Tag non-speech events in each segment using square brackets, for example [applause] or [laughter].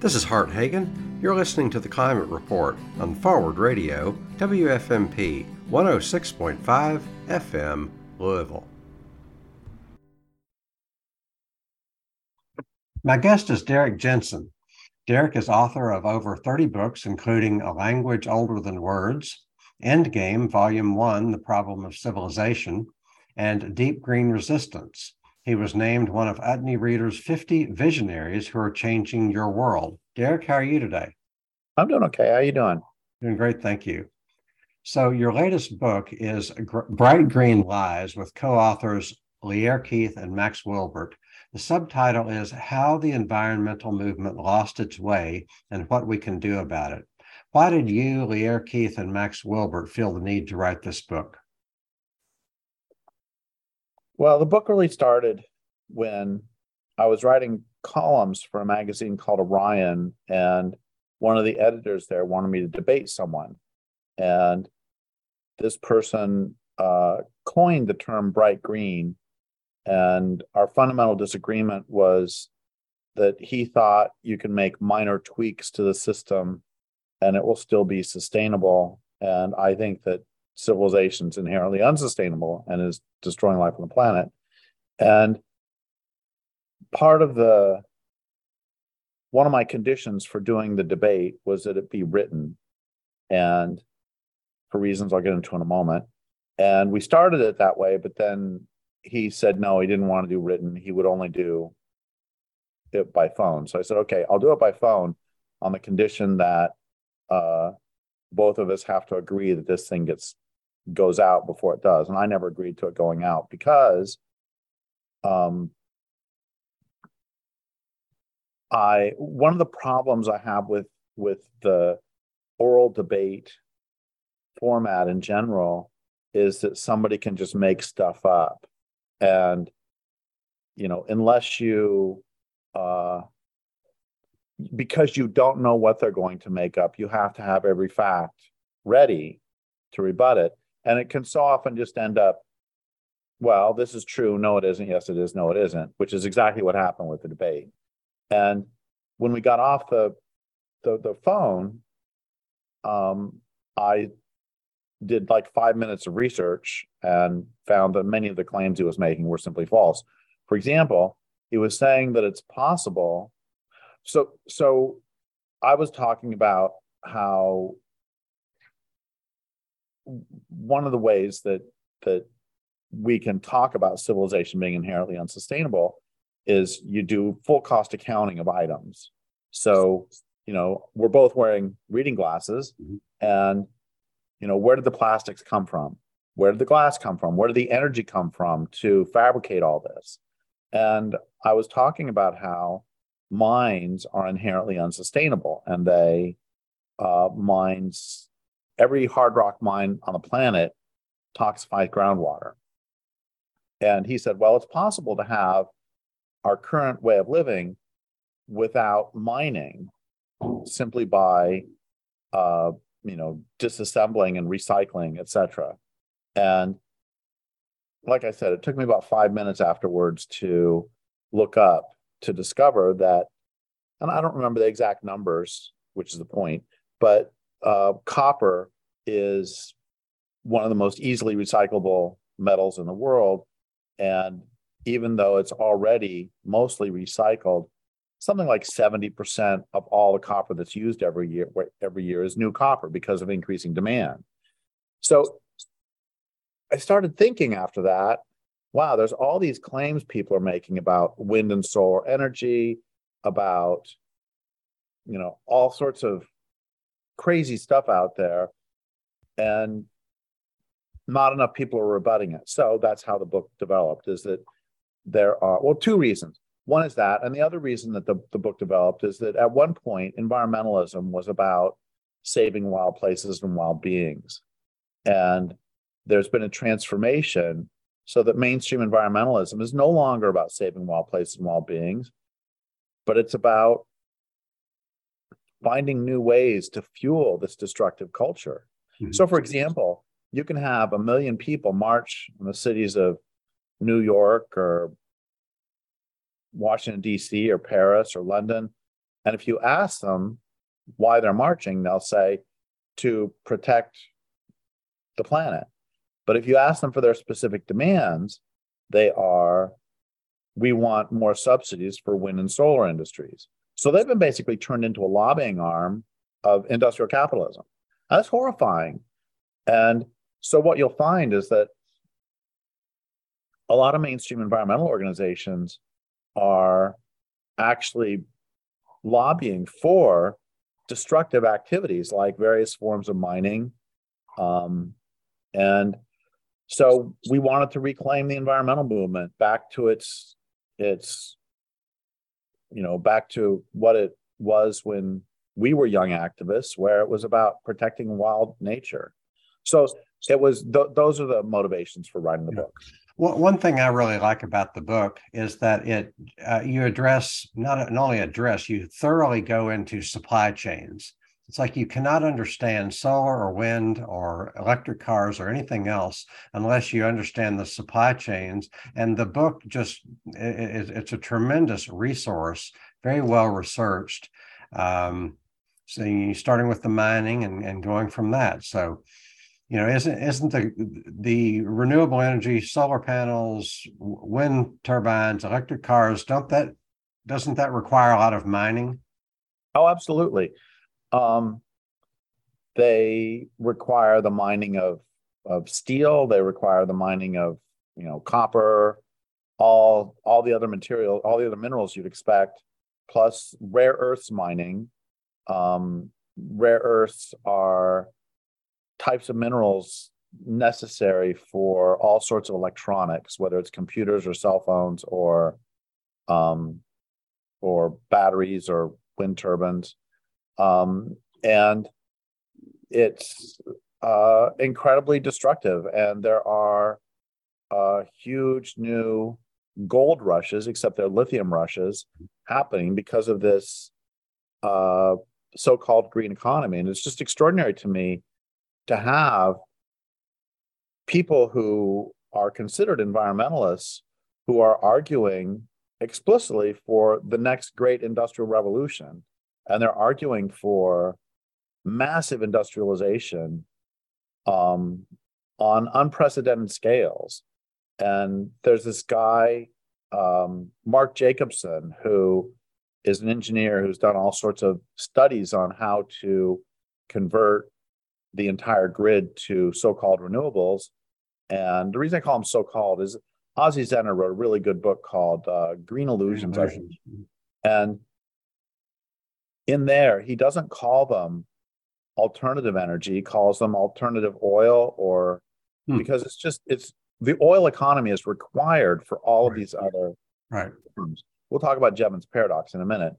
This is Hart Hagen. You're listening to the Climate Report on Forward Radio, WFMP 106.5 FM, Louisville. My guest is Derrick Jensen. Derrick is author of over 30 books, including A Language Older Than Words, Endgame, Volume 1, The Problem of Civilization, and Deep Green Resistance, he was named one of Utne Reader's 50 visionaries who are changing your world. Derrick, how are you today? I'm doing okay. How are you doing? Doing great, thank you. So, your latest book is Bright Green Lies with co authors Lierre Keith and Max Wilbert. The subtitle is How the Environmental Movement Lost Its Way and What We Can Do About It. Why did you, Lierre Keith, and Max Wilbert feel the need to write this book? Well, the book really started when I was writing columns for a magazine called Orion, and one of the editors there wanted me to debate someone. And this person uh, coined the term bright green. And our fundamental disagreement was that he thought you can make minor tweaks to the system and it will still be sustainable. And I think that civilization's inherently unsustainable and is destroying life on the planet. And part of the one of my conditions for doing the debate was that it be written and for reasons I'll get into in a moment. And we started it that way, but then he said no, he didn't want to do written. He would only do it by phone. So I said, okay, I'll do it by phone on the condition that uh, both of us have to agree that this thing gets goes out before it does. And I never agreed to it going out because um, I one of the problems I have with with the oral debate format in general is that somebody can just make stuff up and you know unless you uh because you don't know what they're going to make up you have to have every fact ready to rebut it and it can so often just end up, well, this is true. No, it isn't. Yes, it is. No, it isn't, which is exactly what happened with the debate. And when we got off the the, the phone, um, I did like five minutes of research and found that many of the claims he was making were simply false. For example, he was saying that it's possible. So, so I was talking about how one of the ways that that we can talk about civilization being inherently unsustainable is you do full cost accounting of items. So, you know, we're both wearing reading glasses mm-hmm. and you know, where did the plastics come from? Where did the glass come from? Where did the energy come from to fabricate all this? And I was talking about how mines are inherently unsustainable and they uh, mines every hard rock mine on the planet toxifies groundwater. And he said, well, it's possible to have our current way of living without mining simply by uh, you know disassembling and recycling etc and like i said it took me about five minutes afterwards to look up to discover that and i don't remember the exact numbers which is the point but uh, copper is one of the most easily recyclable metals in the world. And even though it's already mostly recycled, something like 70% of all the copper that's used every year every year is new copper because of increasing demand. So I started thinking after that, wow, there's all these claims people are making about wind and solar energy, about you know, all sorts of crazy stuff out there. And not enough people are rebutting it. So that's how the book developed is that there are, well, two reasons. One is that. And the other reason that the, the book developed is that at one point, environmentalism was about saving wild places and wild beings. And there's been a transformation so that mainstream environmentalism is no longer about saving wild places and wild beings, but it's about finding new ways to fuel this destructive culture. Mm-hmm. So, for example, you can have a million people march in the cities of New York or Washington, D.C., or Paris or London And if you ask them why they're marching, they'll say to protect the planet. But if you ask them for their specific demands, they are we want more subsidies for wind and solar industries. So they've been basically turned into a lobbying arm of industrial capitalism. That's horrifying. And so what you'll find is that a lot of mainstream environmental organizations are actually lobbying for destructive activities like various forms of mining. Um, and so we wanted to reclaim the environmental movement back to its its you know back to what it was when we were young activists where it was about protecting wild nature. So it was th- those are the motivations for writing the book. Well, one thing I really like about the book is that it uh, you address not, not only address you thoroughly go into supply chains. It's like you cannot understand solar or wind or electric cars or anything else unless you understand the supply chains. And the book just it, it's a tremendous resource, very well researched. Um, so you starting with the mining and, and going from that. So you know isn't isn't the the renewable energy solar panels wind turbines electric cars don't that doesn't that require a lot of mining oh absolutely um, they require the mining of of steel they require the mining of you know copper all all the other material all the other minerals you'd expect plus rare earths mining um, rare earths are types of minerals necessary for all sorts of electronics, whether it's computers or cell phones or um, or batteries or wind turbines. Um, and it's uh, incredibly destructive. And there are uh, huge new gold rushes, except they're lithium rushes, happening because of this uh, so called green economy. And it's just extraordinary to me to have people who are considered environmentalists who are arguing explicitly for the next great industrial revolution. And they're arguing for massive industrialization um, on unprecedented scales. And there's this guy, um, Mark Jacobson, who is an engineer who's done all sorts of studies on how to convert the entire grid to so-called renewables. And the reason I call them so-called is Ozzie Zehner wrote a really good book called uh, Green Illusions. Illusions. And in there, he doesn't call them alternative energy, he calls them alternative oil or hmm. because it's just it's the oil economy is required for all right. of these other right. Terms. We'll talk about Jevons paradox in a minute.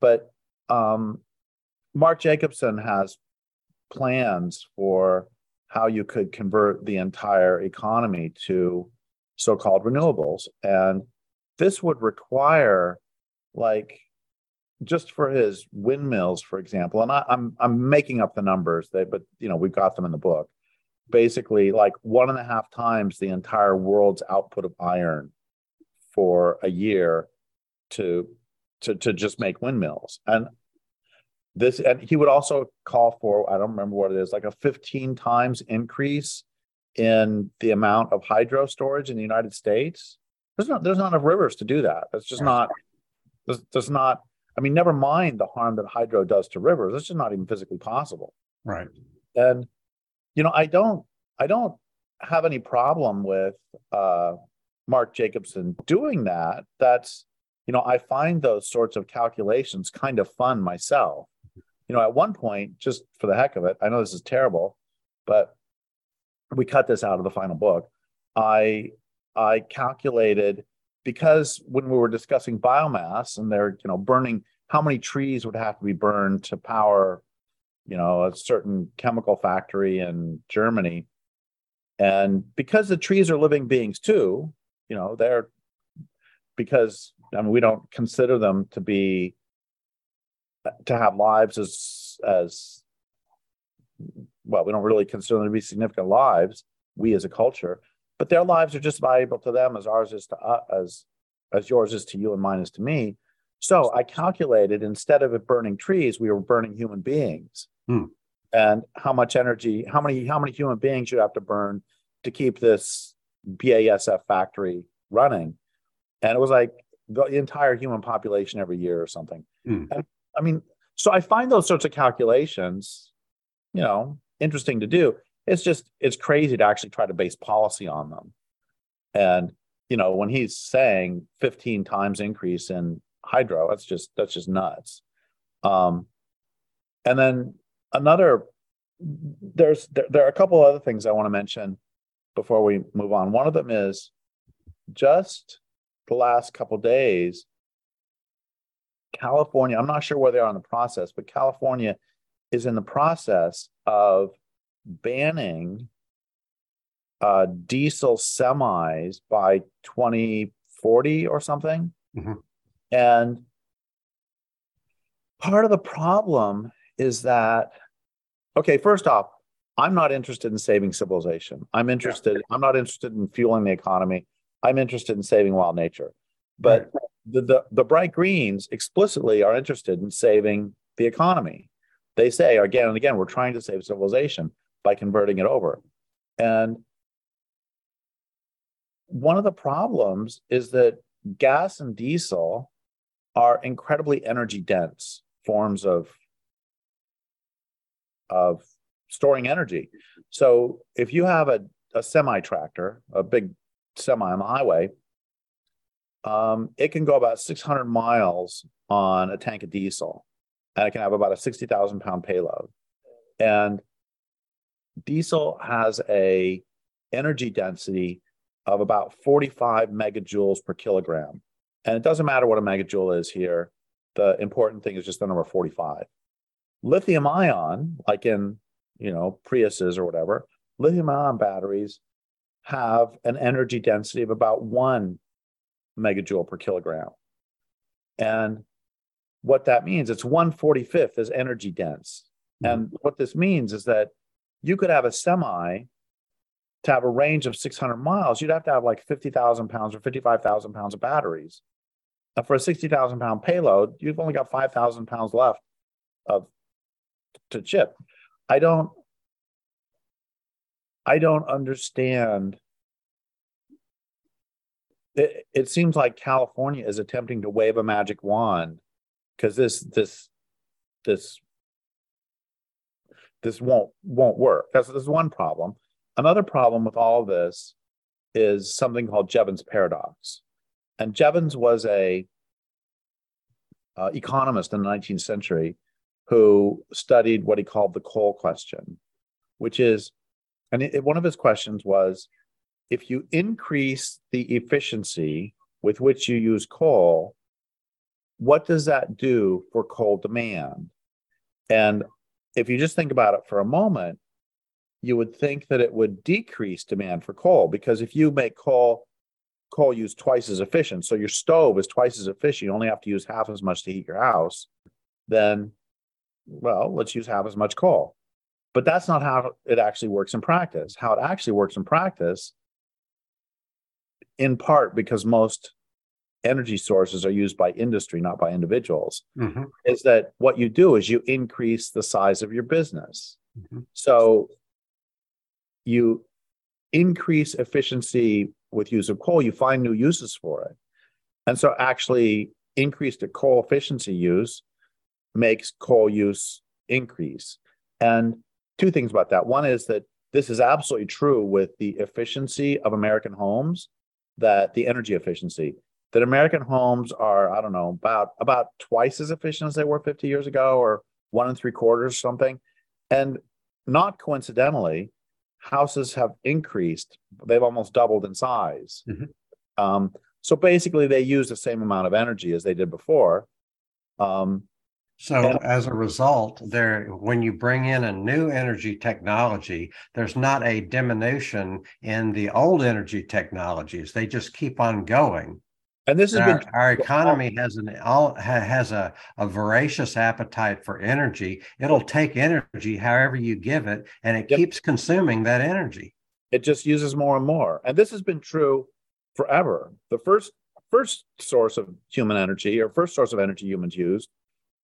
But um, Mark Jacobson has plans for how you could convert the entire economy to so-called renewables and this would require like just for his windmills for example and I, am I'm, I'm making up the numbers they but you know we've got them in the book. Basically like one and a half times the entire world's output of iron for a year to to to just make windmills. And this and he would also call for i don't remember what it is like a 15 times increase in the amount of hydro storage in the united states. There's not there's not enough rivers to do that. That's just not there's, there's not i mean never mind the harm that hydro does to rivers it's just not even physically possible. Right. And you know i don't i don't have any problem with uh mark jacobson doing that. That's you know i find those sorts of calculations kind of fun myself. You know, at one point, just for the heck of it, I know this is terrible, but we cut this out of the final book. I I calculated because when we were discussing biomass and they're you know burning how many trees would have to be burned to power you know a certain chemical factory in Germany? And because the trees are living beings too you know they're because I mean we don't consider them to be to have lives as as well we don't really consider them to be significant lives we as a culture but their lives are just valuable to them as ours is to us as as yours is to you and mine is to me So I calculated instead of it burning trees, we were burning human beings. Hmm. And how much energy, how many, how many human beings you have to burn to keep this BASF factory running? And it was like the entire human population every year or something. Hmm. And I mean, so I find those sorts of calculations, you know, interesting to do. It's just it's crazy to actually try to base policy on them. And you know, when he's saying 15 times increase in hydro, that's just that's just nuts. Um, and then another there's there, there are a couple other things I want to mention before we move on. One of them is just the last couple days, California, I'm not sure where they are in the process, but California is in the process of banning uh, diesel semis by 2040 or something. Mhm. And part of the problem is that, okay, first off, I'm not interested in saving civilization. I'm interested, I'm not interested in fueling the economy. I'm interested in saving wild nature. But the, the, the bright greens explicitly are interested in saving the economy. They say again and again, we're trying to save civilization by converting it over. And one of the problems is that gas and diesel are incredibly energy dense forms of of storing energy. So if you have a, a semi tractor, a big semi on the highway, um, it can go about 600 miles on a tank of diesel, and it can have about a 60,000 pound payload. And diesel has a energy density of about 45 megajoules per kilogram. And it doesn't matter what a megajoule is here. The important thing is just the number 45. Lithium ion, like in, you know, Priuses or whatever, lithium ion batteries have an energy density of about one megajoule per kilogram. And what that means, it's 145th is energy dense. Mhm. And what this means is that you could have a semi to have a range of 600 miles, you'd have to have like 50,000 pounds or 55,000 pounds of batteries. For a 60,000 pound payload, you've only got 5,000 pounds left of to chip. I don't, I don't understand. It, it seems like California is attempting to wave a magic wand because this, this, this, this won't won't work. That's, that's one problem. Another problem with all of this is something called Jevons paradox. And Jevons was a uh, economist in the 19th century who studied what he called the coal question, which is, and it, one of his questions was, if you increase the efficiency with which you use coal, what does that do for coal demand? And if you just think about it for a moment, you would think that it would decrease demand for coal because if you make coal coal use twice as efficient, so your stove is twice as efficient, you only have to use half as much to heat your house, then well, let's use half as much coal. But that's not how it actually works in practice. How it actually works in practice, in part because most energy sources are used by industry, not by individuals, Mhm. is that what you do is you increase the size of your business. Mhm. So you increase efficiency with use of coal, you find new uses for it. And so actually increased coal efficiency use makes coal use increase. And two things about that. One is that this is absolutely true with the efficiency of American homes, that the energy efficiency, that American homes are, I don't know, about about twice as efficient as they were 50 years ago, or one and three quarters or something. And not coincidentally, houses have increased. They've almost doubled in size. Mhm. Um, so basically, they use the same amount of energy as they did before. Um, So And- as a result, there, when you bring in a new energy technology, there's not a diminution in the old energy technologies. They just keep on going. And this has Our, been our economy has an all has a, a voracious appetite for energy. It'll take energy however you give it, and it Yep. keeps consuming that energy. it just uses more and more. And this has been true forever. The first first source of human energy or first source of energy humans used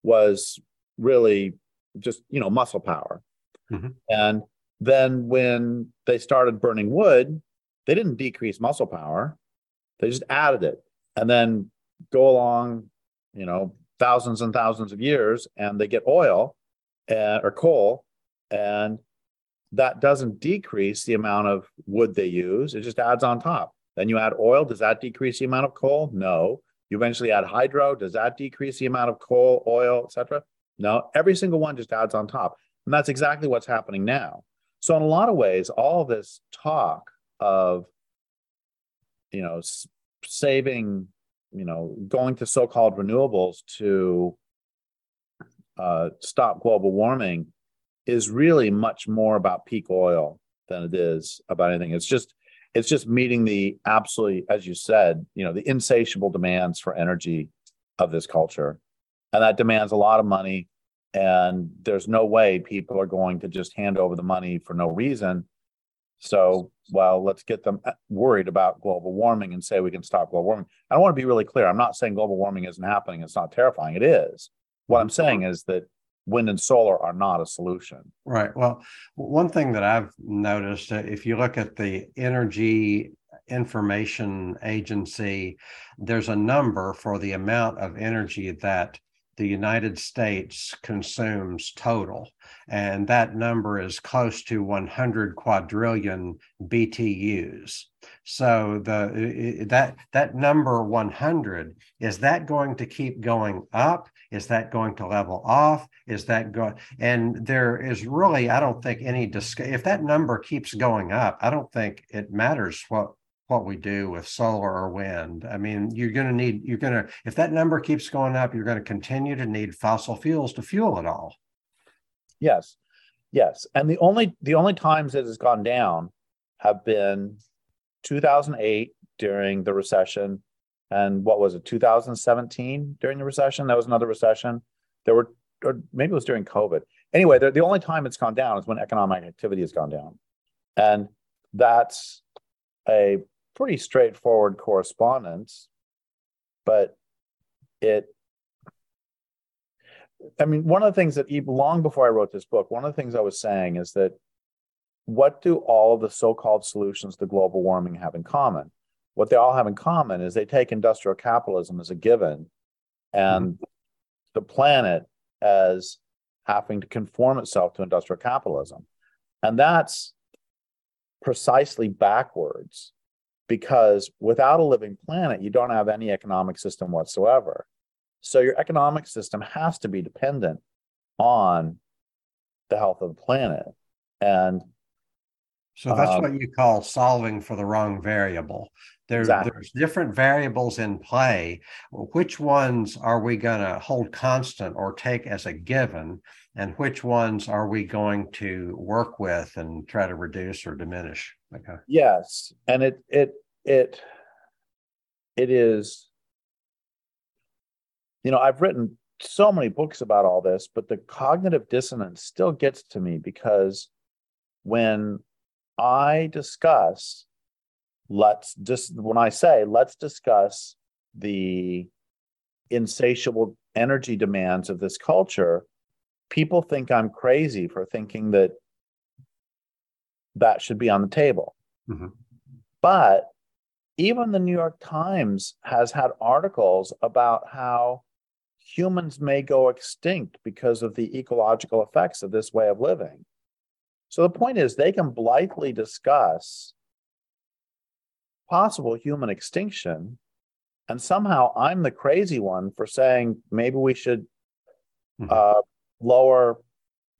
was really just you know muscle power mm-hmm. and then when they started burning wood they didn't decrease muscle power they just added it and then go along you know thousands and thousands of years and they get oil uh, or coal and that doesn't decrease the amount of wood they use it just adds on top then you add oil does that decrease the amount of coal no you eventually add hydro. Does that decrease the amount of coal, oil, etc.? No, every single one just adds on top. And that's exactly what's happening now. So in a lot of ways, all this talk of, you know, saving, you know, going to so-called renewables to uh, stop global warming is really much more about peak oil than it is about anything. It's just it's just meeting the absolutely, as you said, you know, the insatiable demands for energy of this culture. And that demands a lot of money. And there's no way people are going to just hand over the money for no reason. So, well, let's get them uh, worried about global warming and say we can stop global warming. I want to be really clear. I'm not saying global warming isn't happening. It's not terrifying. It is. What I'm saying is that wind and solar are not a solution. Right. Well, one thing that I've noticed, uh, if you look at the energy information agency, there's a number for the amount of energy that the United States consumes total. And that number is close to 100 quadrillion BTUs. So the that that number 100 is that going to keep going up? Is that going to level off? Is that going? And there is really, I don't think any discuss. If that number keeps going up, I don't think it matters what what we do with solar or wind. I mean, you're going to need, you're going to, if that number keeps going up, you're going to continue to need fossil fuels to fuel it all. Yes. Yes. And the only, the only times it has gone down have been 2008 during the recession. And what was it, 2017 during the recession? That was another recession. There were, or maybe it was during COVID. Anyway, the, only time it's gone down is when economic activity has gone down. And that's a pretty straightforward correspondence, but it I mean, one of the things that even long before I wrote this book, one of the things I was saying is that what do all of the so-called solutions to global warming have in common? What they all have in common is they take industrial capitalism as a given and mm-hmm. the planet as having to conform itself to industrial capitalism. And that's precisely backwards because without a living planet, you don't have any economic system whatsoever. So your economic system has to be dependent on the health of the planet. And so that's um, what you call solving for the wrong variable. There, exactly. There's different variables in play. Which ones are we going to hold constant or take as a given? And which ones are we going to work with and try to reduce or diminish? Okay. Yes. And it, it, it it is you know i've written so many books about all this but the cognitive dissonance still gets to me because when i discuss let's just when i say let's discuss the insatiable energy demands of this culture people think i'm crazy for thinking that that should be on the table mm-hmm. but even the New York Times has had articles about how humans may go extinct because of the ecological effects of this way of living. So the point is, they can blithely discuss possible human extinction. And somehow I'm the crazy one for saying maybe we should mm-hmm. uh, lower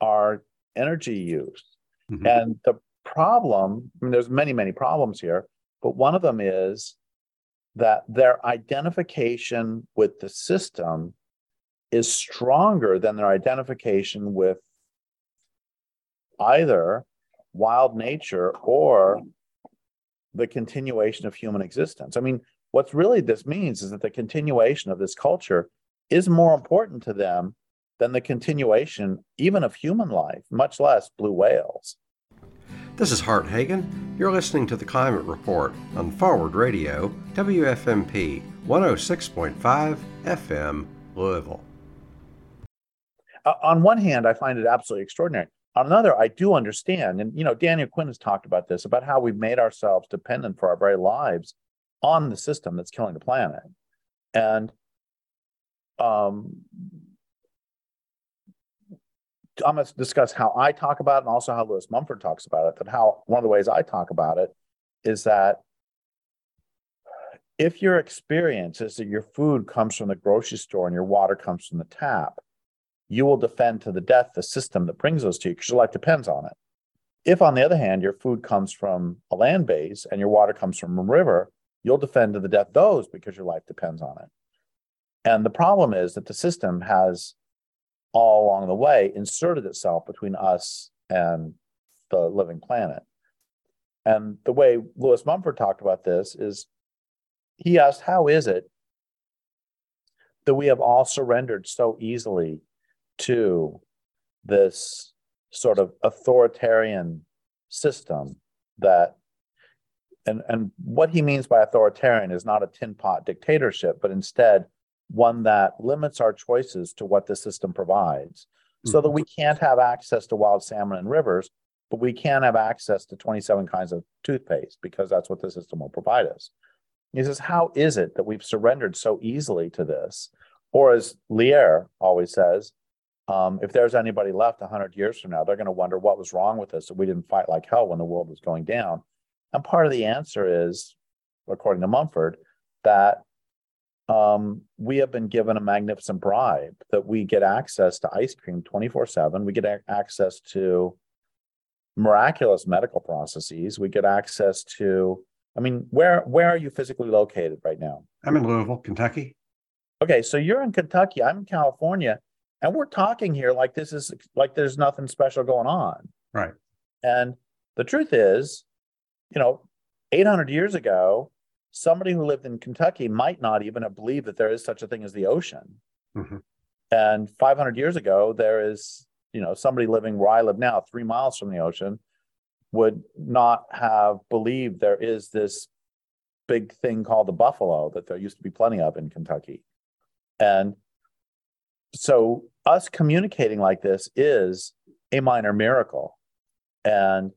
our energy use. Mm-hmm. And the problem, I mean, there's many, many problems here. But one of them is that their identification with the system is stronger than their identification with either wild nature or the continuation of human existence. I mean, what's really this means is that the continuation of this culture is more important to them than the continuation even of human life, much less blue whales. This is Hart Hagen. You're listening to the Climate Report on Forward Radio, WFMP 106.5 FM, Louisville. Uh, on one hand, I find it absolutely extraordinary. On another, I do understand, and you know, Daniel Quinn has talked about this about how we've made ourselves dependent for our very lives on the system that's killing the planet, and um, I'm going to discuss how I talk about it and also how Lewis Mumford talks about it. That how one of the ways I talk about it is that if your experience is that your food comes from the grocery store and your water comes from the tap, you will defend to the death the system that brings those to you because your life depends on it. If, on the other hand, your food comes from a land base and your water comes from a river, you'll defend to the death those because your life depends on it. And the problem is that the system has all along the way inserted itself between us and the living planet. And the way Lewis Mumford talked about this is he asked, How is it that we have all surrendered so easily to this sort of authoritarian system that and and what he means by authoritarian is not a tin pot dictatorship but instead one that limits our choices to what the system provides so that mm-hmm. we can't have access to wild salmon and rivers, but we can have access to 27 kinds of toothpaste because that's what the system will provide us. He says, How is it that we've surrendered so easily to this? Or as Lierre always says, um, if there's anybody left 100 years from now, they're going to wonder what was wrong with us that we didn't fight like hell when the world was going down. And part of the answer is, according to Mumford, that um, we have been given a magnificent bribe that we get access to ice cream 24 7. We get a- access to miraculous medical processes. We get access to, I mean, where where are you physically located right now? I'm in Louisville, Kentucky. Okay, so you're in Kentucky, I'm in California, and we're talking here like this is like there's nothing special going on. Right. And the truth is, you know, 800 years ago, somebody who lived in Kentucky might not even have believed that there is such a thing as the ocean. Mm-hmm. And 500 years ago, there is, you know, somebody living where I live now, three miles from the ocean, would not have believed there is this big thing called the buffalo that there used to be plenty of in Kentucky. And so, us communicating like this is a minor miracle. And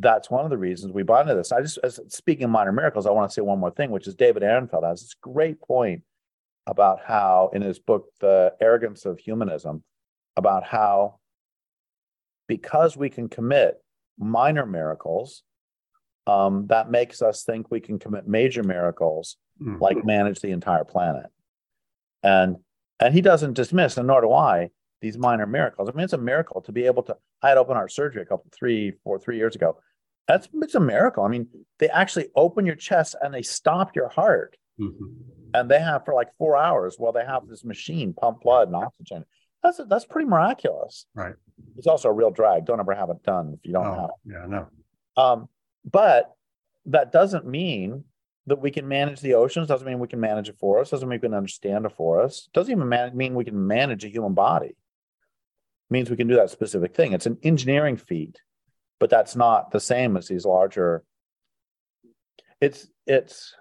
that's one of the reasons we bought into this. I just, as, speaking of minor miracles, I want to say one more thing, which is David Ehrenfeld has this great point about how, in his book, The Arrogance of Humanism, about how because we can commit minor miracles, um, that makes us think we can commit major miracles, mm-hmm. like manage the entire planet. And and he doesn't dismiss, and nor do I, these minor miracles. I mean, it's a miracle to be able to. I had open heart surgery a couple, three, four, three years ago, that's it's a miracle. I mean, they actually open your chest and they stop your heart. Mm-hmm. And they have for like four hours while they have this machine pump blood and oxygen. That's that's pretty miraculous. Right. It's also a real drag. Don't ever have it done if you don't oh, have it. Yeah, no. Um, but that doesn't mean that we can manage the oceans. Doesn't mean we can manage a forest. Doesn't mean we can understand a forest. Doesn't even man- mean we can manage a human body. It means we can do that specific thing. It's an engineering feat but that's not the same as these larger it's it's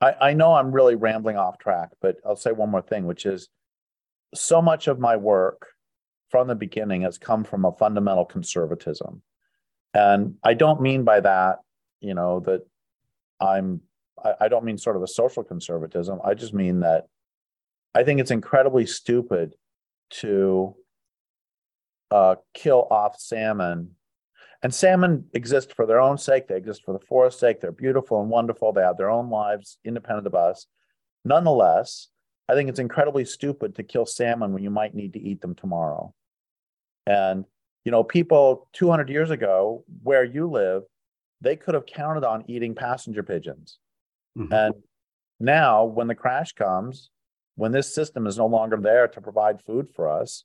I, I know i'm really rambling off track but i'll say one more thing which is so much of my work from the beginning has come from a fundamental conservatism. And i don't mean by that you know that i'm I, I don't mean sort of a social conservatism. I just mean that i think it's incredibly stupid to uh, kill off salmon and salmon exist for their own sake. They exist for the forest's sake. They're beautiful and wonderful. They have their own lives independent of us. Nonetheless, I think it's incredibly stupid to kill salmon when you might need to eat them tomorrow. And, you know, people 200 years ago, where you live, they could have counted on eating passenger pigeons. Mm-hmm. And now, when the crash comes, when this system is no longer there to provide food for us,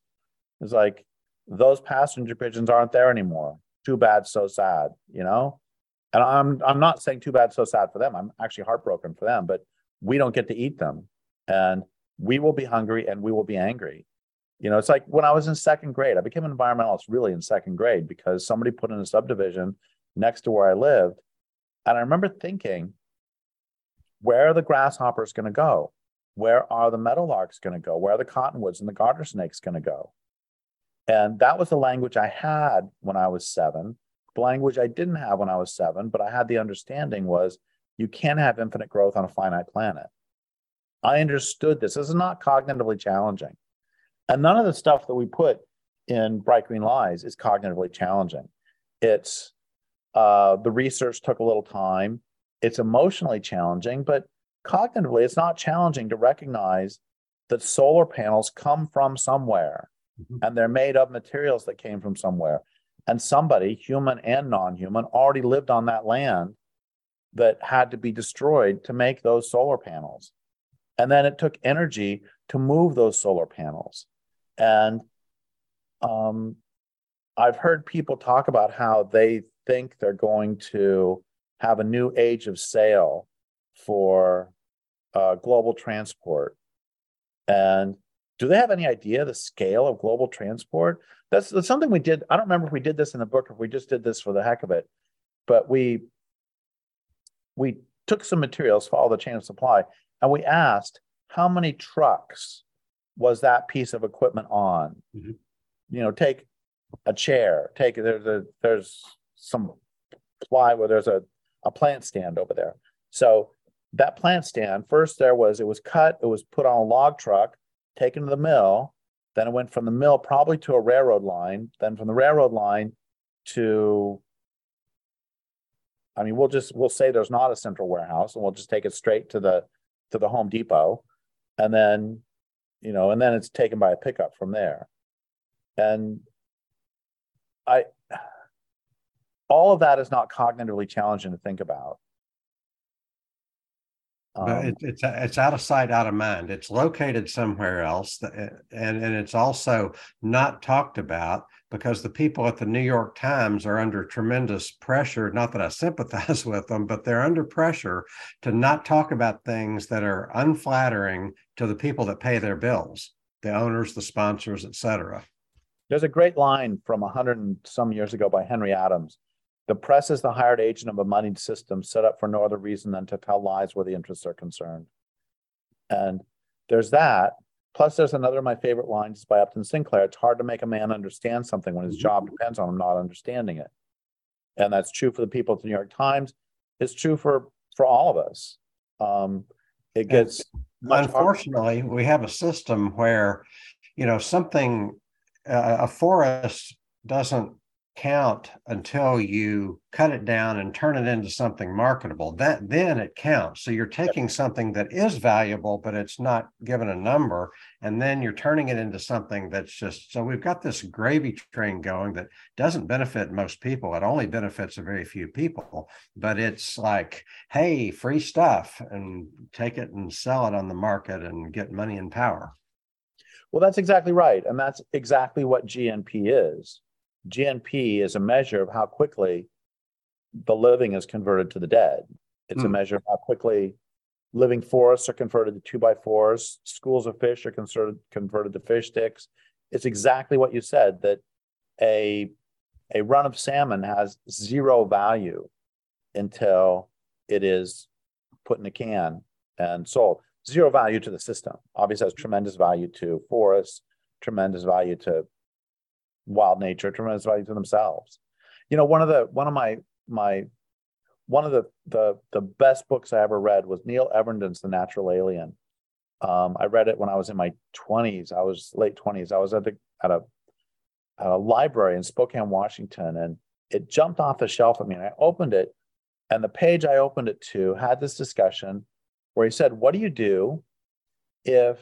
it's like those passenger pigeons aren't there anymore too bad, so sad, you know? And I'm I'm not saying too bad, so sad for them. I'm actually heartbroken for them, but we don't get to eat them. And we will be hungry and we will be angry. You know, it's like when I was in second grade, I became an environmentalist really in second grade because somebody put in a subdivision next to where I lived. And I remember thinking, where are the grasshoppers going to go? Where are the meadowlarks going to go? Where are the cottonwoods and the garter snakes going to go? And that was the language I had when I was seven. The language I didn't have when I was seven, but I had the understanding was you can't have infinite growth on a finite planet. I understood this. This is not cognitively challenging. And none of the stuff that we put in Bright Green Lies is cognitively challenging. It's uh, the research took a little time. It's emotionally challenging, but cognitively, it's not challenging to recognize that solar panels come from somewhere mm-hmm. and they're made of materials that came from somewhere. And somebody, human and non human, already lived on that land that had to be destroyed to make those solar panels. And then it took energy to move those solar panels. And um, I've heard people talk about how they think they're going to have a new age of sail for uh, global transport. And do they have any idea the scale of global transport? That's, that's something we did. I don't remember if we did this in the book or if we just did this for the heck of it, but we we took some materials, follow the chain of supply, and we asked how many trucks was that piece of equipment on? Mm-hmm. You know, take a chair, take there's a there's some plywood, there's a, a plant stand over there. So that plant stand, first there was it was cut, it was put on a log truck, taken to the mill, then it went from the mill probably to a railroad line, then from the railroad line to I mean, we'll just we'll say there's not a central warehouse, and we'll just take it straight to the to the Home Depot, and then you know, and then it's taken by a pickup from there. And I, all of that is not cognitively challenging to think about. Um, but it, it's it's out of sight, out of mind. It's located somewhere else, and and it's also not talked about because the people at the New York Times are under tremendous pressure. Not that I [laughs] sympathize with them, but they're under pressure to not talk about things that are unflattering to the people that pay their bills, the owners, the sponsors, etc. There's a great line from a hundred and some years ago by Henry Adams the press is the hired agent of a moneyed system set up for no other reason than to tell lies where the interests are concerned. And there's that. Plus, there's another of my favorite lines by Upton Sinclair. It's hard to make a man understand something when his job depends on him not understanding it. And that's true for the people at the New York Times. It's true for for all of us. Um, it gets unfortunately harder. we have a system where you know something uh, a forest doesn't count until you cut it down and turn it into something marketable. That then it counts. So you're taking something that is valuable but it's not given a number and then you're turning it into something that's just so we've got this gravy train going that doesn't benefit most people. It only benefits a very few people but it's like hey free stuff and take it and sell it on the market and get money and power. Well that's exactly right and that's exactly what gnp is GNP is a measure of how quickly the living is converted to the dead. It's mm. a hmm. measure of how quickly living forests are converted to two by fours, schools of fish are converted, converted to fish sticks. It's exactly what you said that a, a run of salmon has zero value until it is put in a can and sold. Zero value to the system. Obviously, has tremendous value to forests, tremendous value to wild nature, tremendous value to themselves. You know, one of the one of my my one of the the the best books I ever read was Neil Evernden's The Natural Alien. Um, I read it when I was in my twenties. I was late twenties. I was at the at a at a library in Spokane, Washington, and it jumped off the shelf at me. And I opened it, and the page I opened it to had this discussion where he said, "What do you do if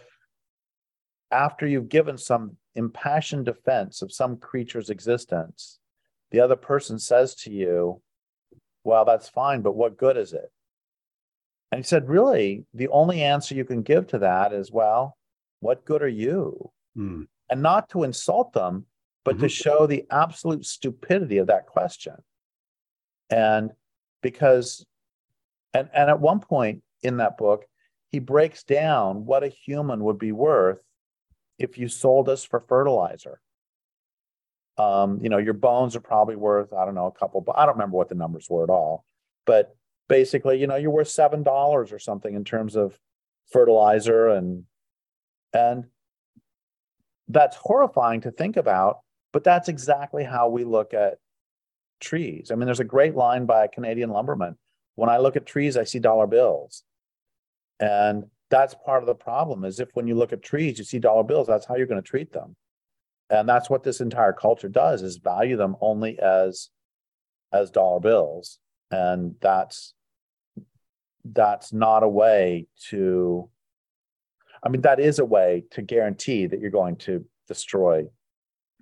after you've given some impassioned defense of some creature's existence, the other person says to you, Well, that's fine, but what good is it? And he said, Really, the only answer you can give to that is, Well, what good are you? Mm. And not to insult them, but mm-hmm. to show the absolute stupidity of that question. And because, and, and at one point in that book, he breaks down what a human would be worth if you sold us for fertilizer. Um, you know, your bones are probably worth, I don't know, a couple, but I don't remember what the numbers were at all. But basically, you know, you're worth seven dollars or something in terms of fertilizer and and that's horrifying to think about, but that's exactly how we look at trees. I mean, there's a great line by a Canadian lumberman. When I look at trees, I see dollar bills. And that's part of the problem is if when you look at trees, you see dollar bills, that's how you're going to treat them. And that's what this entire culture does is value them only as as dollar bills. And that's that's not a way to I mean, that is a way to guarantee that you're going to destroy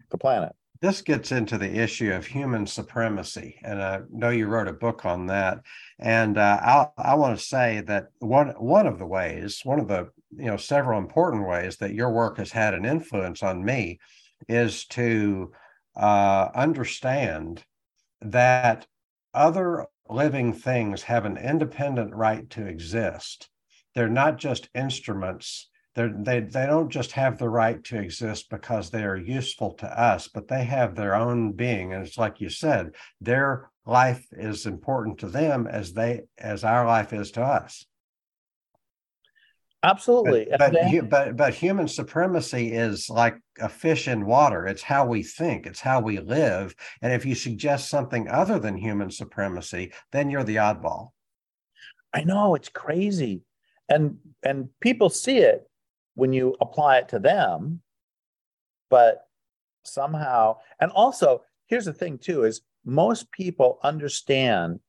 the planet. This gets into the issue of human supremacy, and I know you wrote a book on that. And uh, I, I want to say that one one of the ways, one of the you know several important ways that your work has had an influence on me, is to uh, understand that other living things have an independent right to exist. They're not just instruments they're, they they don't just have the right to exist because they are useful to us, but they have their own being, and it's like you said, their life is important to them as they as our life is to us. Absolutely, but but, but, but human supremacy is like a fish in water. It's how we think, it's how we live, and if you suggest something other than human supremacy, then you're the oddball. I know. It's crazy, and and people see it when you apply it to them but somehow and also here's the thing too is most people understand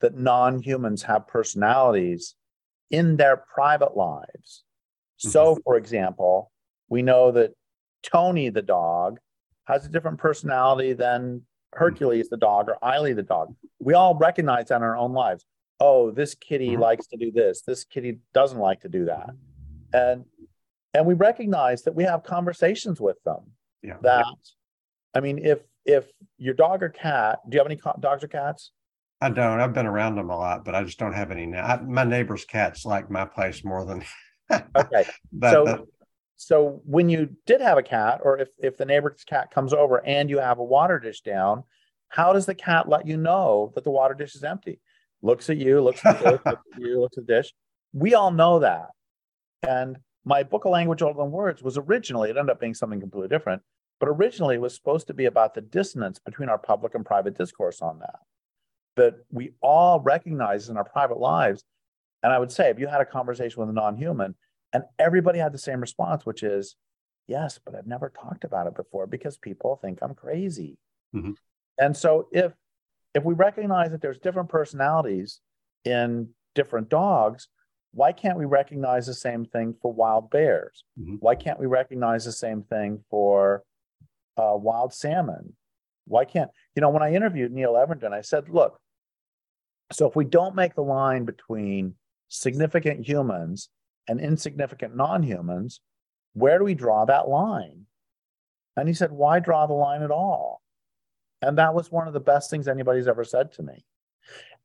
that non-humans have personalities in their private lives. Mm-hmm. so for example we know that tony the dog has a different personality than hercules the dog or Eiley the dog. We all recognize that in our own lives. Oh this kitty mm-hmm. likes to do this. This kitty doesn't like to do that. And and we recognize that we have conversations with them yeah. that i mean if if your dog or cat do you have any dogs or cats? I don't. I've been around them a lot but i just don't have any now. I, my neighbor's cats like my place more than [laughs] okay. But, so so when you did have a cat or if if the neighbor's cat comes over and you have a water dish down how does the cat let you know that the water dish is empty? Looks at you looks at, [laughs] looks at you looks at the dish. We all know that. And my book, A Language Older Than Words, was originally, it ended up being something completely different, but originally it was supposed to be about the dissonance between our public and private discourse on that. That we all recognize in our private lives. And I would say, if you had a conversation with a non human and everybody had the same response, which is, yes, but I've never talked about it before because people think I'm crazy. Mm-hmm. And so if if we recognize that there's different personalities in different dogs, why can't we recognize the same thing for wild bears? Mm-hmm. Why can't we recognize the same thing for uh, wild salmon? Why can't, you know, when I interviewed Neil Evernden, I said, look, so if we don't make the line between significant humans and insignificant non humans, where do we draw that line? And he said, why draw the line at all? And that was one of the best things anybody's ever said to me.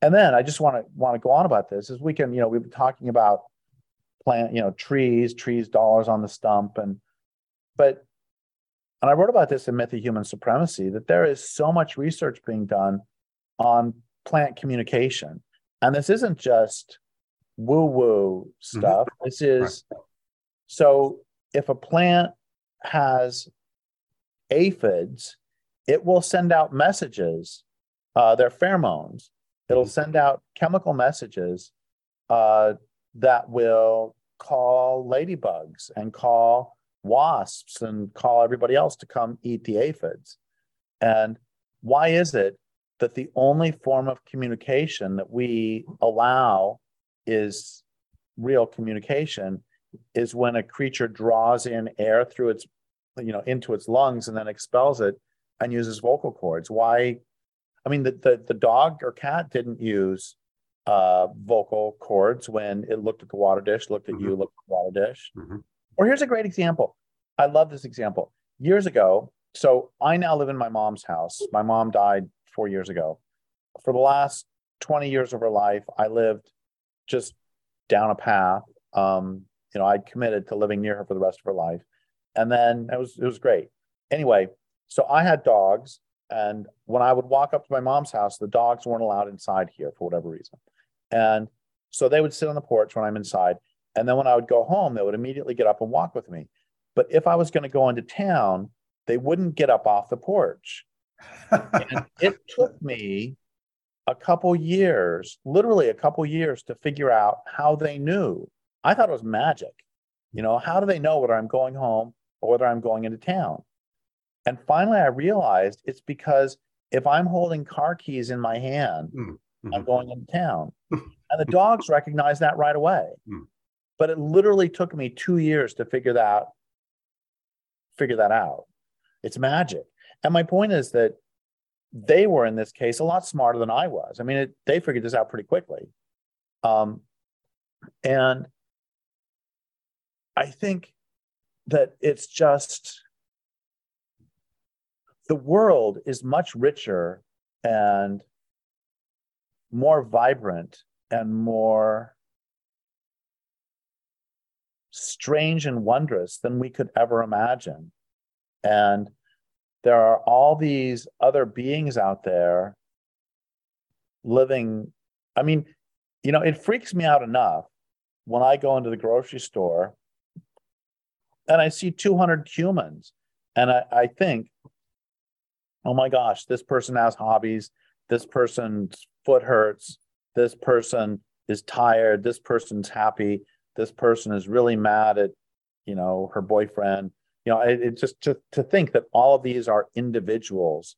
And then I just want to want to go on about this is we can, you know, we've been talking about plant, you know, trees, trees, dollars on the stump. And but and I wrote about this in Myth of Human Supremacy that there is so much research being done on plant communication. And this isn't just woo-woo stuff. Mm-hmm. This is right. so if a plant has aphids, it will send out messages, uh, their pheromones It'll send out chemical messages uh, that will call ladybugs and call wasps and call everybody else to come eat the aphids. And why is it that the only form of communication that we allow is real communication is when a creature draws in air through its you know into its lungs and then expels it and uses vocal cords why I mean, the, the, the dog or cat didn't use uh, vocal cords when it looked at the water dish, looked at mm-hmm. you, looked at the water dish. Mm-hmm. Or here's a great example. I love this example. Years ago, so I now live in my mom's house. My mom died four years ago. For the last 20 years of her life, I lived just down a path. Um, you know, I'd committed to living near her for the rest of her life. And then it was it was great. Anyway, so I had dogs, and when I would walk up to my mom's house, the dogs weren't allowed inside here for whatever reason. And so they would sit on the porch when I'm inside. And then when I would go home, they would immediately get up and walk with me. But if I was going to go into town, they wouldn't get up off the porch. and [laughs] it took me a couple years, literally a couple years to figure out how they knew. I thought it was magic. You know, how do they know whether I'm going home or whether I'm going into town? And finally, I realized it's because if I'm holding car keys in my hand, mm-hmm. I'm going into town. [laughs] and the dogs recognize that right away. Mm. But it literally took me two years to figure that figure that out. It's magic. And my point is that they were in this case a lot smarter than I was. I mean, it, they figured this out pretty quickly. Um, and I think that it's just the world is much richer and more vibrant and more strange and wondrous than we could ever imagine. And there are all these other beings out there living. I mean, you know, it freaks me out enough when I go into the grocery store and I see 200 humans and I, I think, oh my gosh, this person has hobbies. This person's foot hurts. This person is tired. This person's happy. This person is really mad at, you know, her boyfriend you know it, it just to, to think that all of these are individuals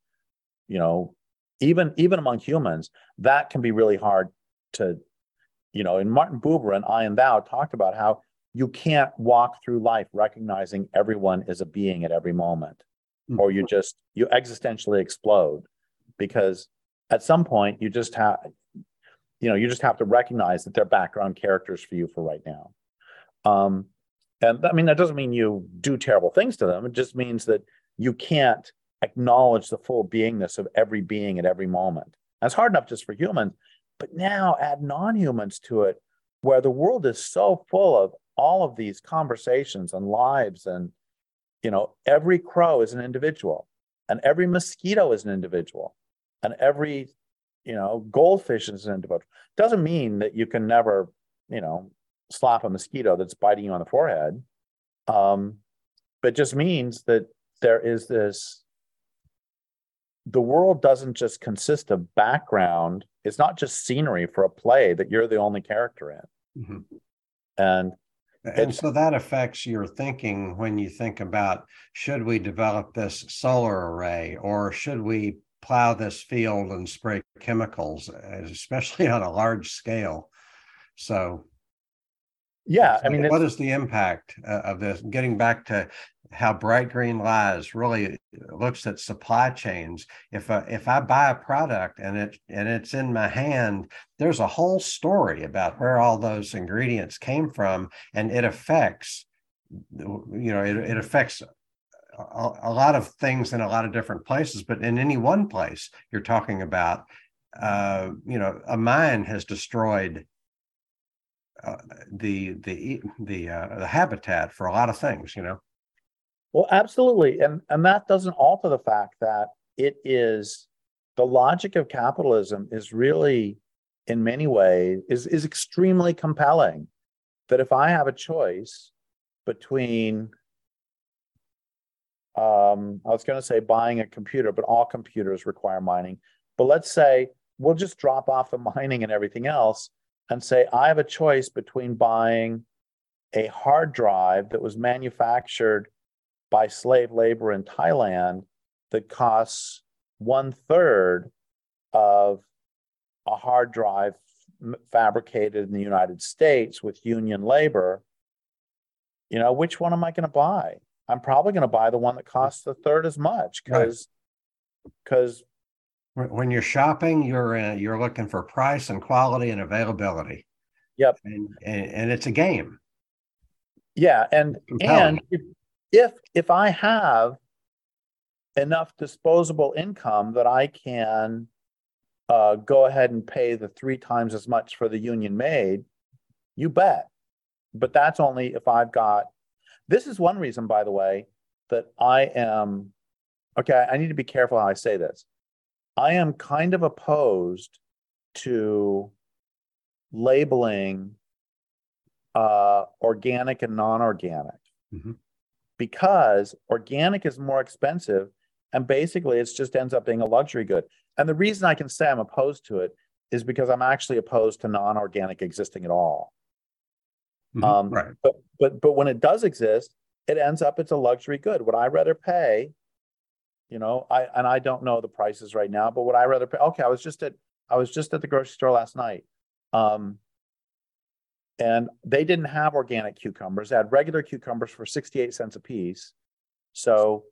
you know even even among humans that can be really hard to you know and martin buber and i and thou talked about how you can't walk through life recognizing everyone is a being at every moment mm-hmm. or you just you existentially explode because at some point you just have you know you just have to recognize that they're background characters for you for right now um and I mean, that doesn't mean you do terrible things to them. It just means that you can't acknowledge the full beingness of every being at every moment. That's hard enough just for humans, but now add non humans to it, where the world is so full of all of these conversations and lives. And, you know, every crow is an individual, and every mosquito is an individual, and every, you know, goldfish is an individual. Doesn't mean that you can never, you know, slap a mosquito that's biting you on the forehead. Um, but just means that there is this the world doesn't just consist of background it's not just scenery for a play that you're the only character in mm-hmm. and and so that affects your thinking when you think about should we develop this solar array or should we plow this field and spray chemicals especially [laughs] on a large scale? So yeah, I mean, what is the impact uh, of this? Getting back to how Bright Green Lies really looks at supply chains. If uh, if I buy a product and it and it's in my hand, there's a whole story about where all those ingredients came from, and it affects, you know, it, it affects a, a lot of things in a lot of different places. But in any one place, you're talking about, uh, you know, a mine has destroyed uh, the the the uh, the habitat for a lot of things you know? Well absolutely and and that doesn't alter the fact that it is the logic of capitalism is really in many ways is is extremely compelling. That if i have a choice between um, i was going to say buying a computer but all computers require mining but let's say we'll just drop off the [laughs] mining and everything else and say, I have a choice between buying a hard drive that was manufactured by slave labor in Thailand that costs one third of a hard drive fabricated in the United States with union labor. You know, which one am I going to buy? I'm probably going to buy the one that costs a third as much because because when you're shopping, you're uh, you're looking for price and quality and availability. Yep. And and, and it's a game. Yeah, and and if, if if I have enough disposable income that I can uh, go ahead and pay the three times as much for the union made, you bet. But that's only if I've got This is one reason, by the way, that I am okay. I need to be careful how I say this. I am kind of opposed to labeling uh, organic and non-organic Mhm. because organic is more expensive and basically it just ends up being a luxury good. And the reason I can say I'm opposed to it is because I'm actually opposed to non-organic existing at all. Mhm. Um, Right. But but but when it does exist, it ends up it's a luxury good. Would I rather pay? You know, I and I don't know the prices right now, but would I rather pay? Okay, I was just at I was just at the grocery store last night. Um, and they didn't have organic cucumbers. They had regular cucumbers for 68 cents a piece. So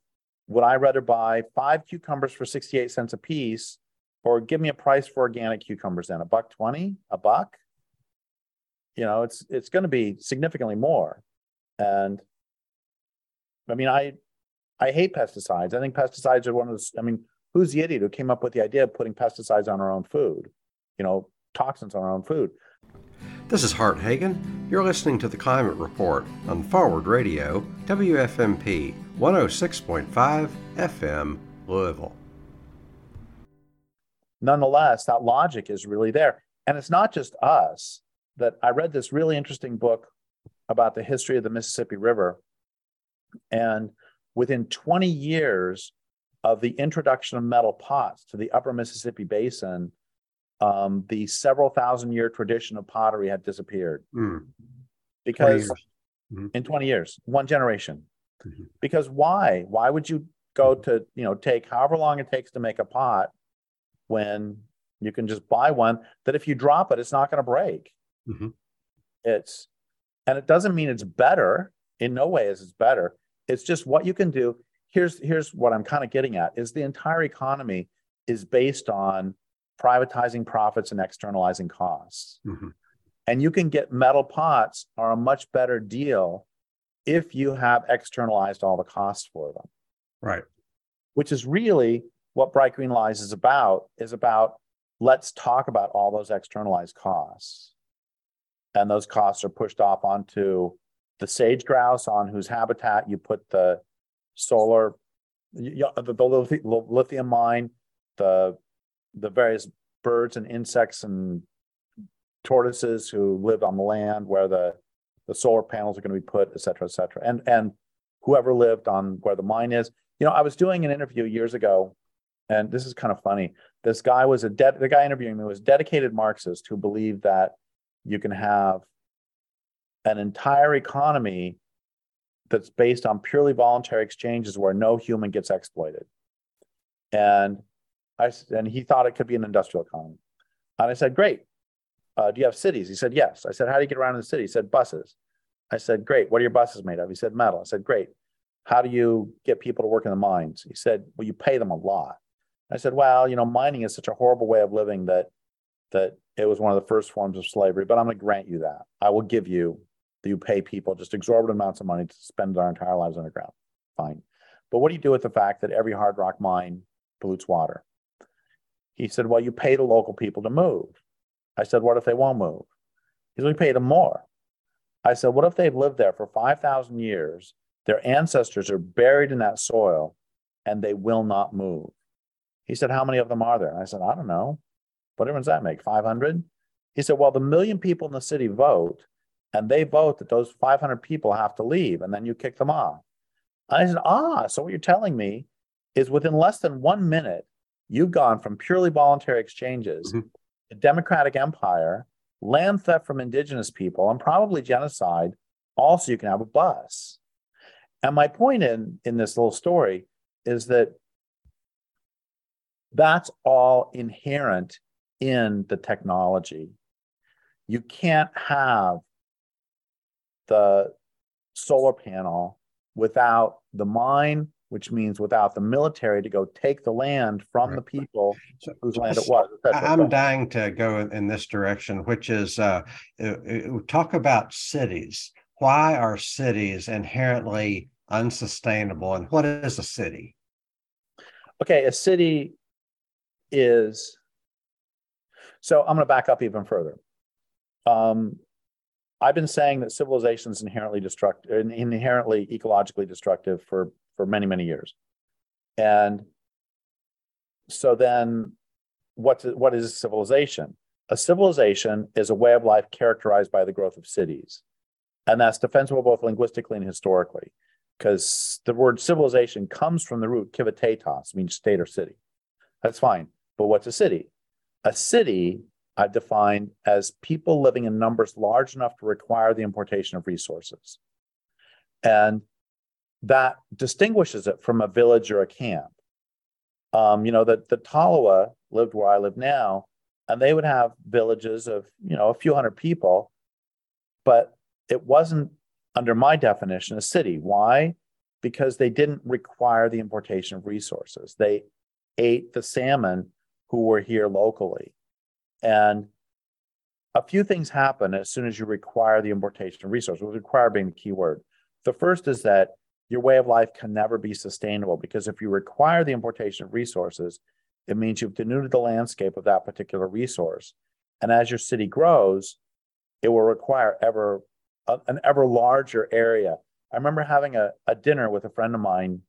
would I rather buy five cucumbers for 68 cents a piece or give me a price for organic cucumbers then a buck 20, a buck? You know, it's it's going to be significantly more. And I mean, I I hate pesticides. I think pesticides are one of the I mean, who's the idiot who came up with the idea of putting pesticides on our own food? You know, toxins on our own food. This is Hart Hagen. You're listening to the Climate Report on Forward Radio, WFMP 106.5 FM, Louisville. nonetheless, that logic is really there. And it's not just us that I read this really interesting book about the history of the Mississippi River. And within 20 years of the introduction of metal pots to the upper Mississippi basin, um, the several thousand year tradition of pottery had disappeared Mm, because years. Mhm. in 20 years, one generation. Mhm. Because why? Why would you go to, you know, take however long it takes to make a pot when you can just buy one that if you drop it, it's not going to break. Mhm. It's, and it doesn't mean it's better. In no way is it's better. It's just what you can do. Here's, here's what I'm kind of getting at is the entire economy is based on privatizing profits and externalizing costs. mhm. And you can get metal pots are a much better deal if you have externalized all the costs for them, Right. which is really what Bright Green Lies is about, is about let's talk about all those externalized costs. And those costs are pushed off onto the sage grouse on whose habitat you put the solar, the, the lithi- lithium mine, the, the various birds and insects and tortoises who live on the land where the, the solar panels are going to be put, et cetera, et cetera. And, and whoever lived on where the mine is. You know, I was doing an interview years ago, and this is kind of funny. This guy was a de- the guy interviewing me was dedicated Marxist who believed that you can have an entire economy that's based on purely voluntary exchanges where no human gets exploited. And I and he thought it could be an industrial economy. And I said, "Great. Uh, do you have cities?" He said, "Yes." I said, "How do you get around in the city?" He said, "Buses." I said, "Great. What are your buses made of?" He said, "Metal." I said, "Great. How do you get people to work in the mines?" He said, "Well, you pay them a lot." I said, "Well, you know, mining is such a horrible way of living that that it was one of the first forms of slavery, but I'm going to grant you that. I will give you that you pay people just exorbitant amounts of money to spend their entire lives underground. Fine. But what do you do with the fact that every hard rock mine pollutes water? He said, Well, you pay the local people to move. I said, What if they won't move? He said, We pay them more. I said, What if they've lived there for 5,000 years? Their ancestors are buried in that soil and they will not move. He said, How many of them are there? I said, I don't know. What difference does that make? 500? He said, Well, the million people in the city vote, and they vote that those 500 people have to leave, and then you kick them off. I said, Ah, so what you're telling me is within less than one minute, you've gone from purely voluntary exchanges Mhm. to democratic empire, land theft from indigenous people, and probably genocide, also you can have a bus. And my point in, in this little story is that that's all inherent in the technology. You can't have the solar panel without the mine, which means without the military to go take the land from Right. the people So- whose land it was. I'm dying to go in- in this direction, which is uh, uh, uh, talk about cities. Why are cities inherently unsustainable, and what is a city? Okay, a city is. So I'm going to back up even further. Um, I've been saying that civilization is inherently destructive, inherently ecologically destructive for for many many years, and so then, what what is civilization? A civilization is a way of life characterized by the growth of cities, and that's defensible both linguistically and historically, because the word civilization comes from the root civitatis, means state or city. That's fine, but what's a city? A city I've defined as people living in numbers large enough to require the importation of resources. And that distinguishes it from a village or a camp. Um, you know, the, the Tolowa lived where I live now, and they would have villages of, you know, a few hundred people, but it wasn't under my definition a city. Why? Because they didn't require the importation of resources. They ate the salmon who were here locally. And a few things happen as soon as you require the importation of resources, with require being the key word. The first is that your way of life can never be sustainable because if you require the importation of resources, it means you've denuded the landscape of that particular resource. And as your city grows, it will require ever an ever larger area. I remember having a, a dinner with a friend of mine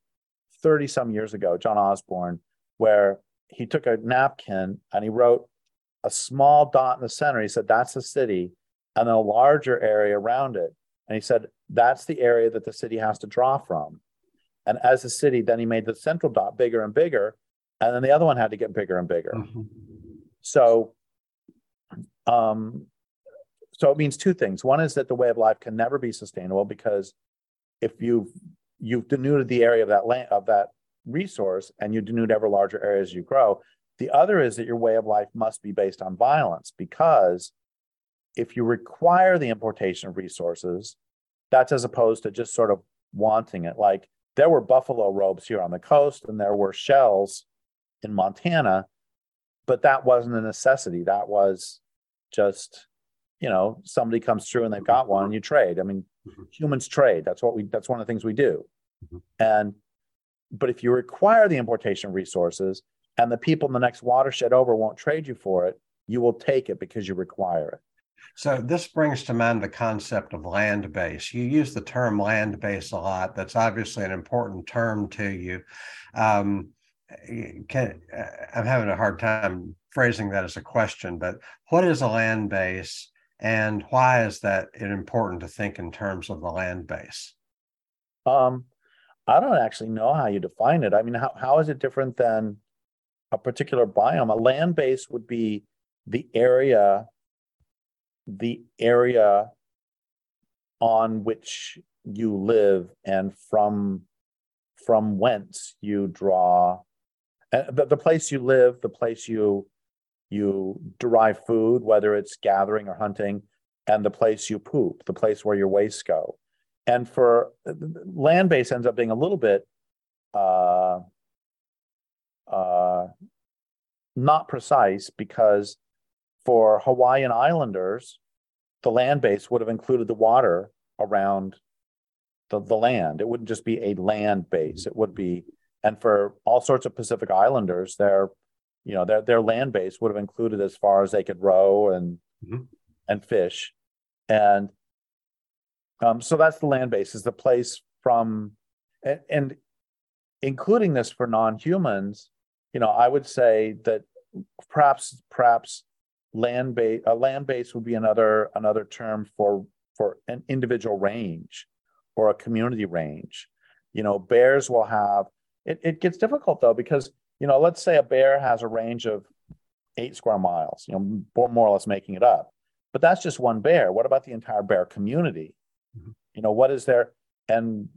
30 some years ago, John Osborne, where he took a napkin and he wrote a small dot in the center. He said, That's the city, and then a larger area around it. And he said, That's the area that the city has to draw from. And as a city, then he made the central dot bigger and bigger. And then the other one had to get bigger and bigger. Mm-hmm. So, um, so it means two things. One is that the way of life can never be sustainable because if you've you've denuded the area of that land of that resource and you denude ever larger areas you grow. The other is that your way of life must be based on violence because if you require the importation of resources, that's as opposed to just sort of wanting it. Like there were buffalo robes here on the coast and there were shells in Montana, but that wasn't a necessity. That was just, you know, somebody comes through and they've got one and you trade. I mean, mm-hmm. humans trade. That's what we that's one of the things we do. Mm-hmm. And but if you require the importation of resources and the people in the next watershed over won't trade you for it, you will take it because you require it. So this brings to mind the concept of land base. You use the term land base a lot. That's obviously an important term to you. Um, can, uh, I'm having a hard time phrasing that as a question, but what is a land base and why is that important to think in terms of the land base? Um, I don't actually know how you define it. I mean, how, how is it different than a particular biome? A land base would be the area, the area on which you live and from from whence you draw uh, the, the place you live the place you you derive food whether it's gathering or hunting and the place you poop the place where your waste go and for land base ends up being a little bit uh, uh, not precise because for Hawaiian Islanders, the land base would have included the water around the, the land. It wouldn't just be a land base. It would be, and for all sorts of Pacific Islanders, their, you know, their their land base would have included as far as they could row and mm-hmm. and fish, and um, so that's the land base, is the place from, and, and including this for non-humans, you know, I would say that perhaps perhaps land base a land base would be another another term for for an individual range or a community range. You know, bears will have it, it gets difficult though because you know, let's say a bear has a range of eight square miles, you know, more or less making it up. But that's just one bear. What about the entire bear community? Mm-hmm. You know, what is there? And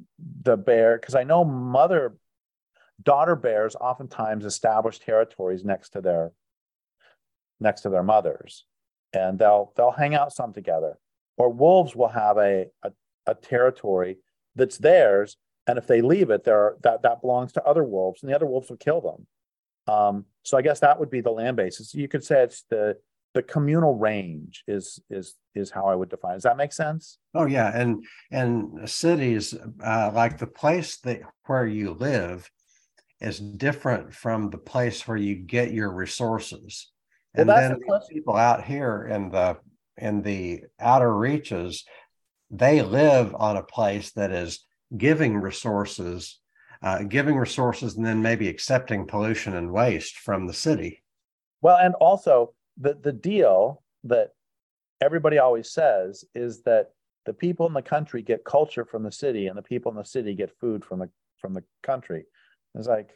the bear, because I know mother, daughter bears oftentimes establish territories next to their next to their mothers, and they'll they'll hang out some together. Or wolves will have a a, a territory that's theirs, and if they leave it, there that that belongs to other wolves, and the other wolves will kill them. Um, so I guess that would be the land basis. You could say it's the the communal range is is is how I would define. It. Does that make sense? Oh yeah, and and cities uh, like the place that where you live is different from the place where you get your resources. And well, then the people out here in the in the outer reaches, they live on a place that is giving resources, uh, giving resources, and then maybe accepting pollution and waste from the city. Well, and also the the deal that everybody always says is that the people in the country get culture from the city, and the people in the city get food from the from the country. It's like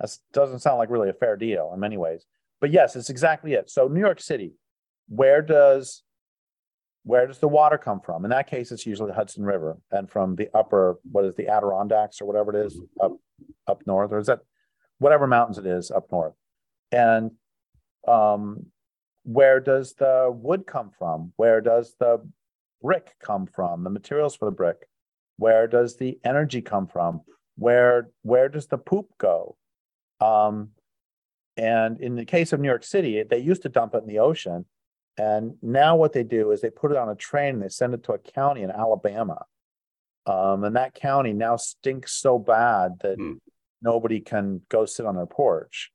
that doesn't sound like really a fair deal in many ways. But yes, it's exactly it. So New York City, where does where does the water come from? In that case, it's usually the Hudson River and from the upper, what is the Adirondacks or whatever it is up up north, or is that whatever mountains it is up north? And um, where does the wood come from? Where does the brick come from? The materials for the brick? Where does the energy come from? Where where does the poop go? Um, and in the case of New York City, they used to dump it in the ocean. And now what they do is they put it on a train and they send it to a county in Alabama. Um, and that county now stinks so bad that mm. nobody can go sit on their porch.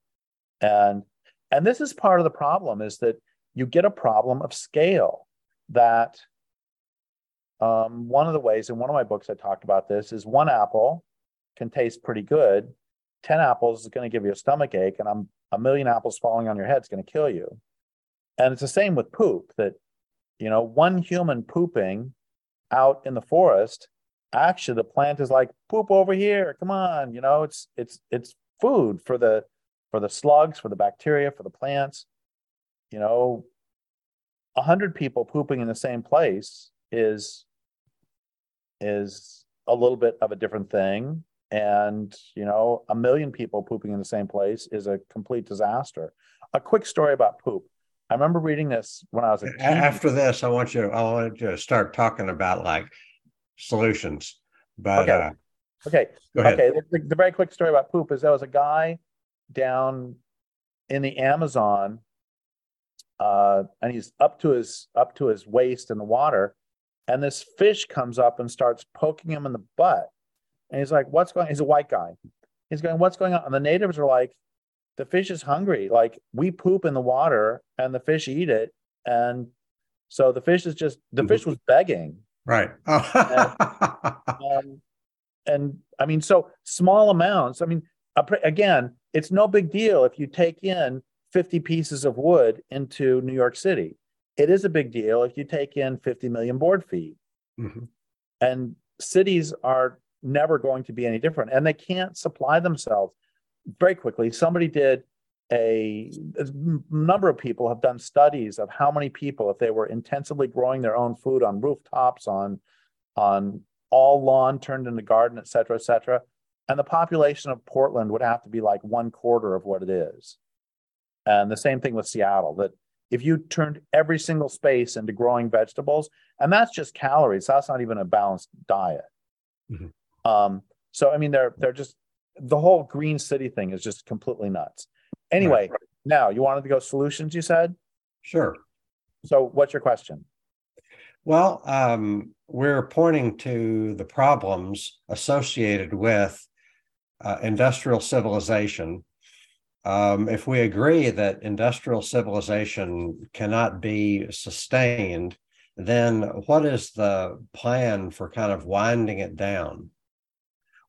And and this is part of the problem is that you get a problem of scale that um, one of the ways in one of my books I talked about this is one apple can taste pretty good. 10 apples is going to give you a stomach ache, and I'm a million apples falling on your head is going to kill you. And it's the same with poop that, you know, one human pooping out in the forest, actually the plant is like poop over here. Come on, you know, it's it's it's food for the for the slugs, for the bacteria, for the plants. You know, a hundred people pooping in the same place is is a little bit of a different thing and you know a million people pooping in the same place is a complete disaster. A quick story about poop. I remember reading this when i was a after this i want you to, i want to start talking about like solutions. But okay. uh, okay. okay the, the, very quick story about poop is there was a guy down in the amazon uh, and he's up to his up to his waist in the water and this fish comes up and starts poking him in the butt and he's like, what's going He's a white guy. He's going, what's going on? And the natives are like, the fish is hungry. Like we poop in the water and the fish eat it. And so the fish is just, the fish was begging. Right. [laughs] and, um, and I mean, so small amounts. I mean, again, it's no big deal if you take in 50 pieces of wood into New York City. It is a big deal if you take in 50 million board feet. Mm-hmm. And cities are never going to be any different. And they can't supply themselves very quickly. Somebody did a, a, number of people have done studies of how many people, if they were intensively growing their own food on rooftops, on on all lawn turned into garden, et cetera, et cetera, and the population of Portland would have to be like one quarter of what it is. And the same thing with Seattle, that if you turned every single space into growing vegetables, and that's just calories, that's not even a balanced diet. Mm-hmm. Um, so I mean, they're they're just the whole green city thing is just completely nuts. Anyway, right, right. now you wanted to go solutions, you said? Sure. So what's your question? Well, um, we're pointing to the problems associated with uh, industrial civilization. Um, if we agree that industrial civilization cannot be sustained, then what is the plan for kind of winding it down?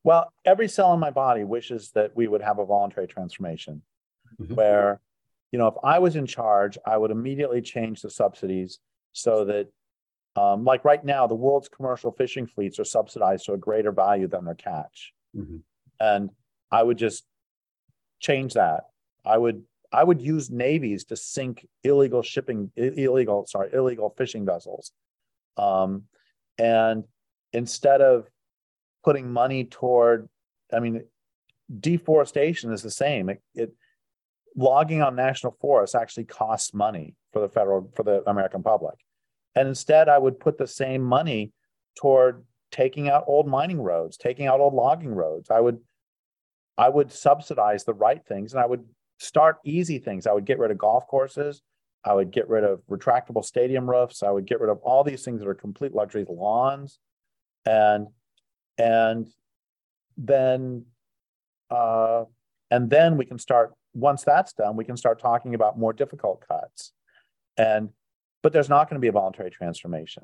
Well, every cell in my body wishes that we would have a voluntary transformation mm-hmm. where, you know, if I was in charge, I would immediately change the subsidies so that, um, like right now, the world's commercial fishing fleets are subsidized to a greater value than their catch. Mm-hmm. And I would just change that. I would I would use navies to sink illegal shipping, illegal, sorry, illegal fishing vessels. Um, and instead of putting money toward, I mean, deforestation is the same. It, it logging on national forests actually costs money for the federal for the American public. And instead, I would put the same money toward taking out old mining roads, taking out old logging roads. I would I would subsidize the right things and I would start easy things. I would get rid of golf courses. I would get rid of retractable stadium roofs. I would get rid of all these things that are complete luxuries, lawns. And and then uh, and then we can start once that's done we can start talking about more difficult cuts and but there's not going to be a voluntary transformation.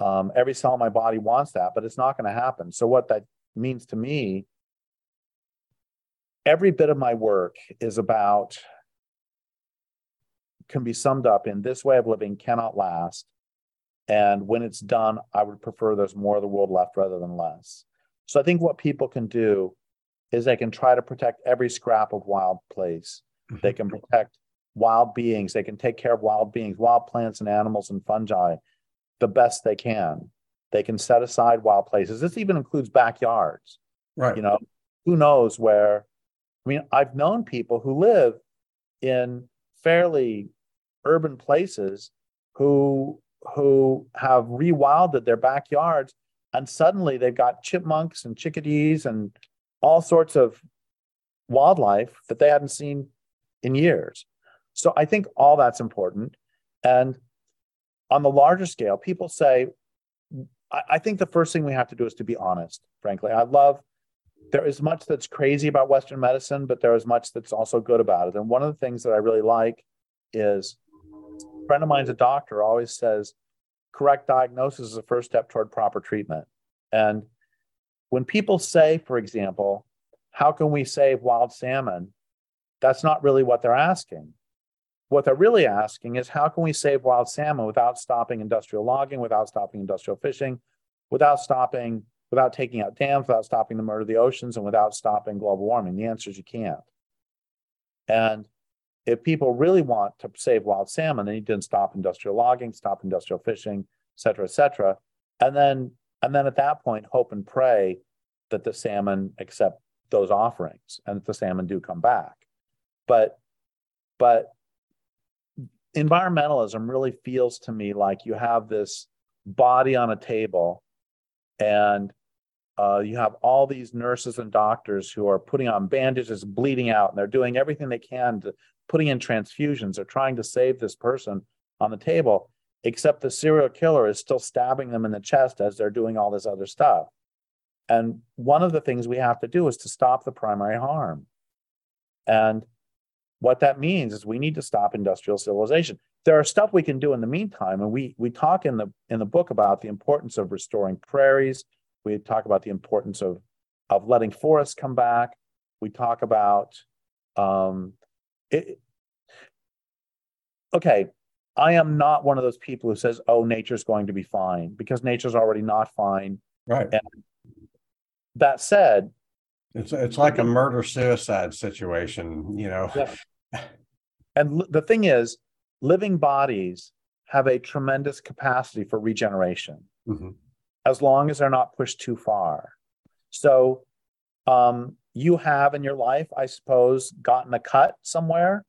Um, every cell in my body wants that, but it's not going to happen. So what that means to me, every bit of my work is about can be summed up in this way of living cannot last. And when it's done, I would prefer there's more of the world left rather than less. So I think what people can do is they can try to protect every scrap of wild place. Mm-hmm. They can protect wild beings. They can take care of wild beings, wild plants and animals and fungi the best they can. They can set aside wild places. This even includes backyards. Right. You know, who knows where? I mean, I've known people who live in fairly urban places who who have rewilded their backyards and suddenly they've got chipmunks and chickadees and all sorts of wildlife that they hadn't seen in years. So I think all that's important. And on the larger scale, people say, I, I think the first thing we have to do is to be honest, frankly. I love there is much that's crazy about Western medicine, but there is much that's also good about it. And one of the things that I really like is friend of mine's a doctor, always says correct diagnosis is the first step toward proper treatment. And when people say, for example, how can we save wild salmon? That's not really what they're asking. What they're really asking is how can we save wild salmon without stopping industrial logging, without stopping industrial fishing, without stopping, without taking out dams, without stopping the murder of the oceans, and without stopping global warming? The answer is you can't. And if people really want to save wild salmon, they need to stop industrial logging, stop industrial fishing, et cetera, et cetera. And then, and then at that point, hope and pray that the salmon accept those offerings and that the salmon do come back. But, but environmentalism really feels to me like you have this body on a table and uh, you have all these nurses and doctors who are putting on bandages, bleeding out, and they're doing everything they can to putting in transfusions. They're trying to save this person on the table, except the serial killer is still stabbing them in the chest as they're doing all this other stuff. And one of the things we have to do is to stop the primary harm. And what that means is we need to stop industrial civilization. There are stuff we can do in the meantime, and we we talk in the in the book about the importance of restoring prairies. We talk about the importance of of letting forests come back. We talk about um, it, okay. I am not one of those people who says, "Oh, nature's going to be fine," because nature's already not fine. Right. And that said, it's it's like a murder suicide situation, you know. Yeah. And the thing is, living bodies have a tremendous capacity for regeneration mm-hmm. as long as they're not pushed too far. So, um, you have in your life, I suppose, gotten a cut somewhere.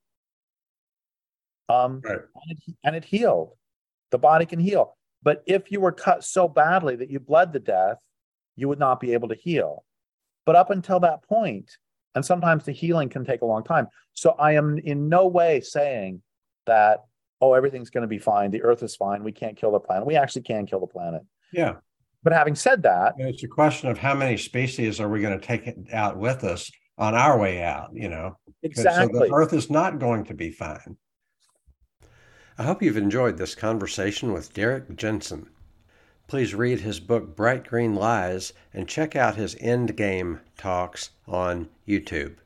Um, right. and, it, and it healed. The body can heal. But if you were cut so badly that you bled to death, you would not be able to heal. But up until that point, and sometimes the healing can take a long time. So I am in no way saying that, oh, everything's going to be fine. The earth is fine. We can't kill the planet. We actually can kill the planet. Yeah. But having said that, it's a question of how many species are we going to take out with us on our way out, you know? Exactly. So the earth is not going to be fine. I hope you've enjoyed this conversation with Derrick Jensen. Please read his book Bright Green Lies and check out his Endgame talks on YouTube.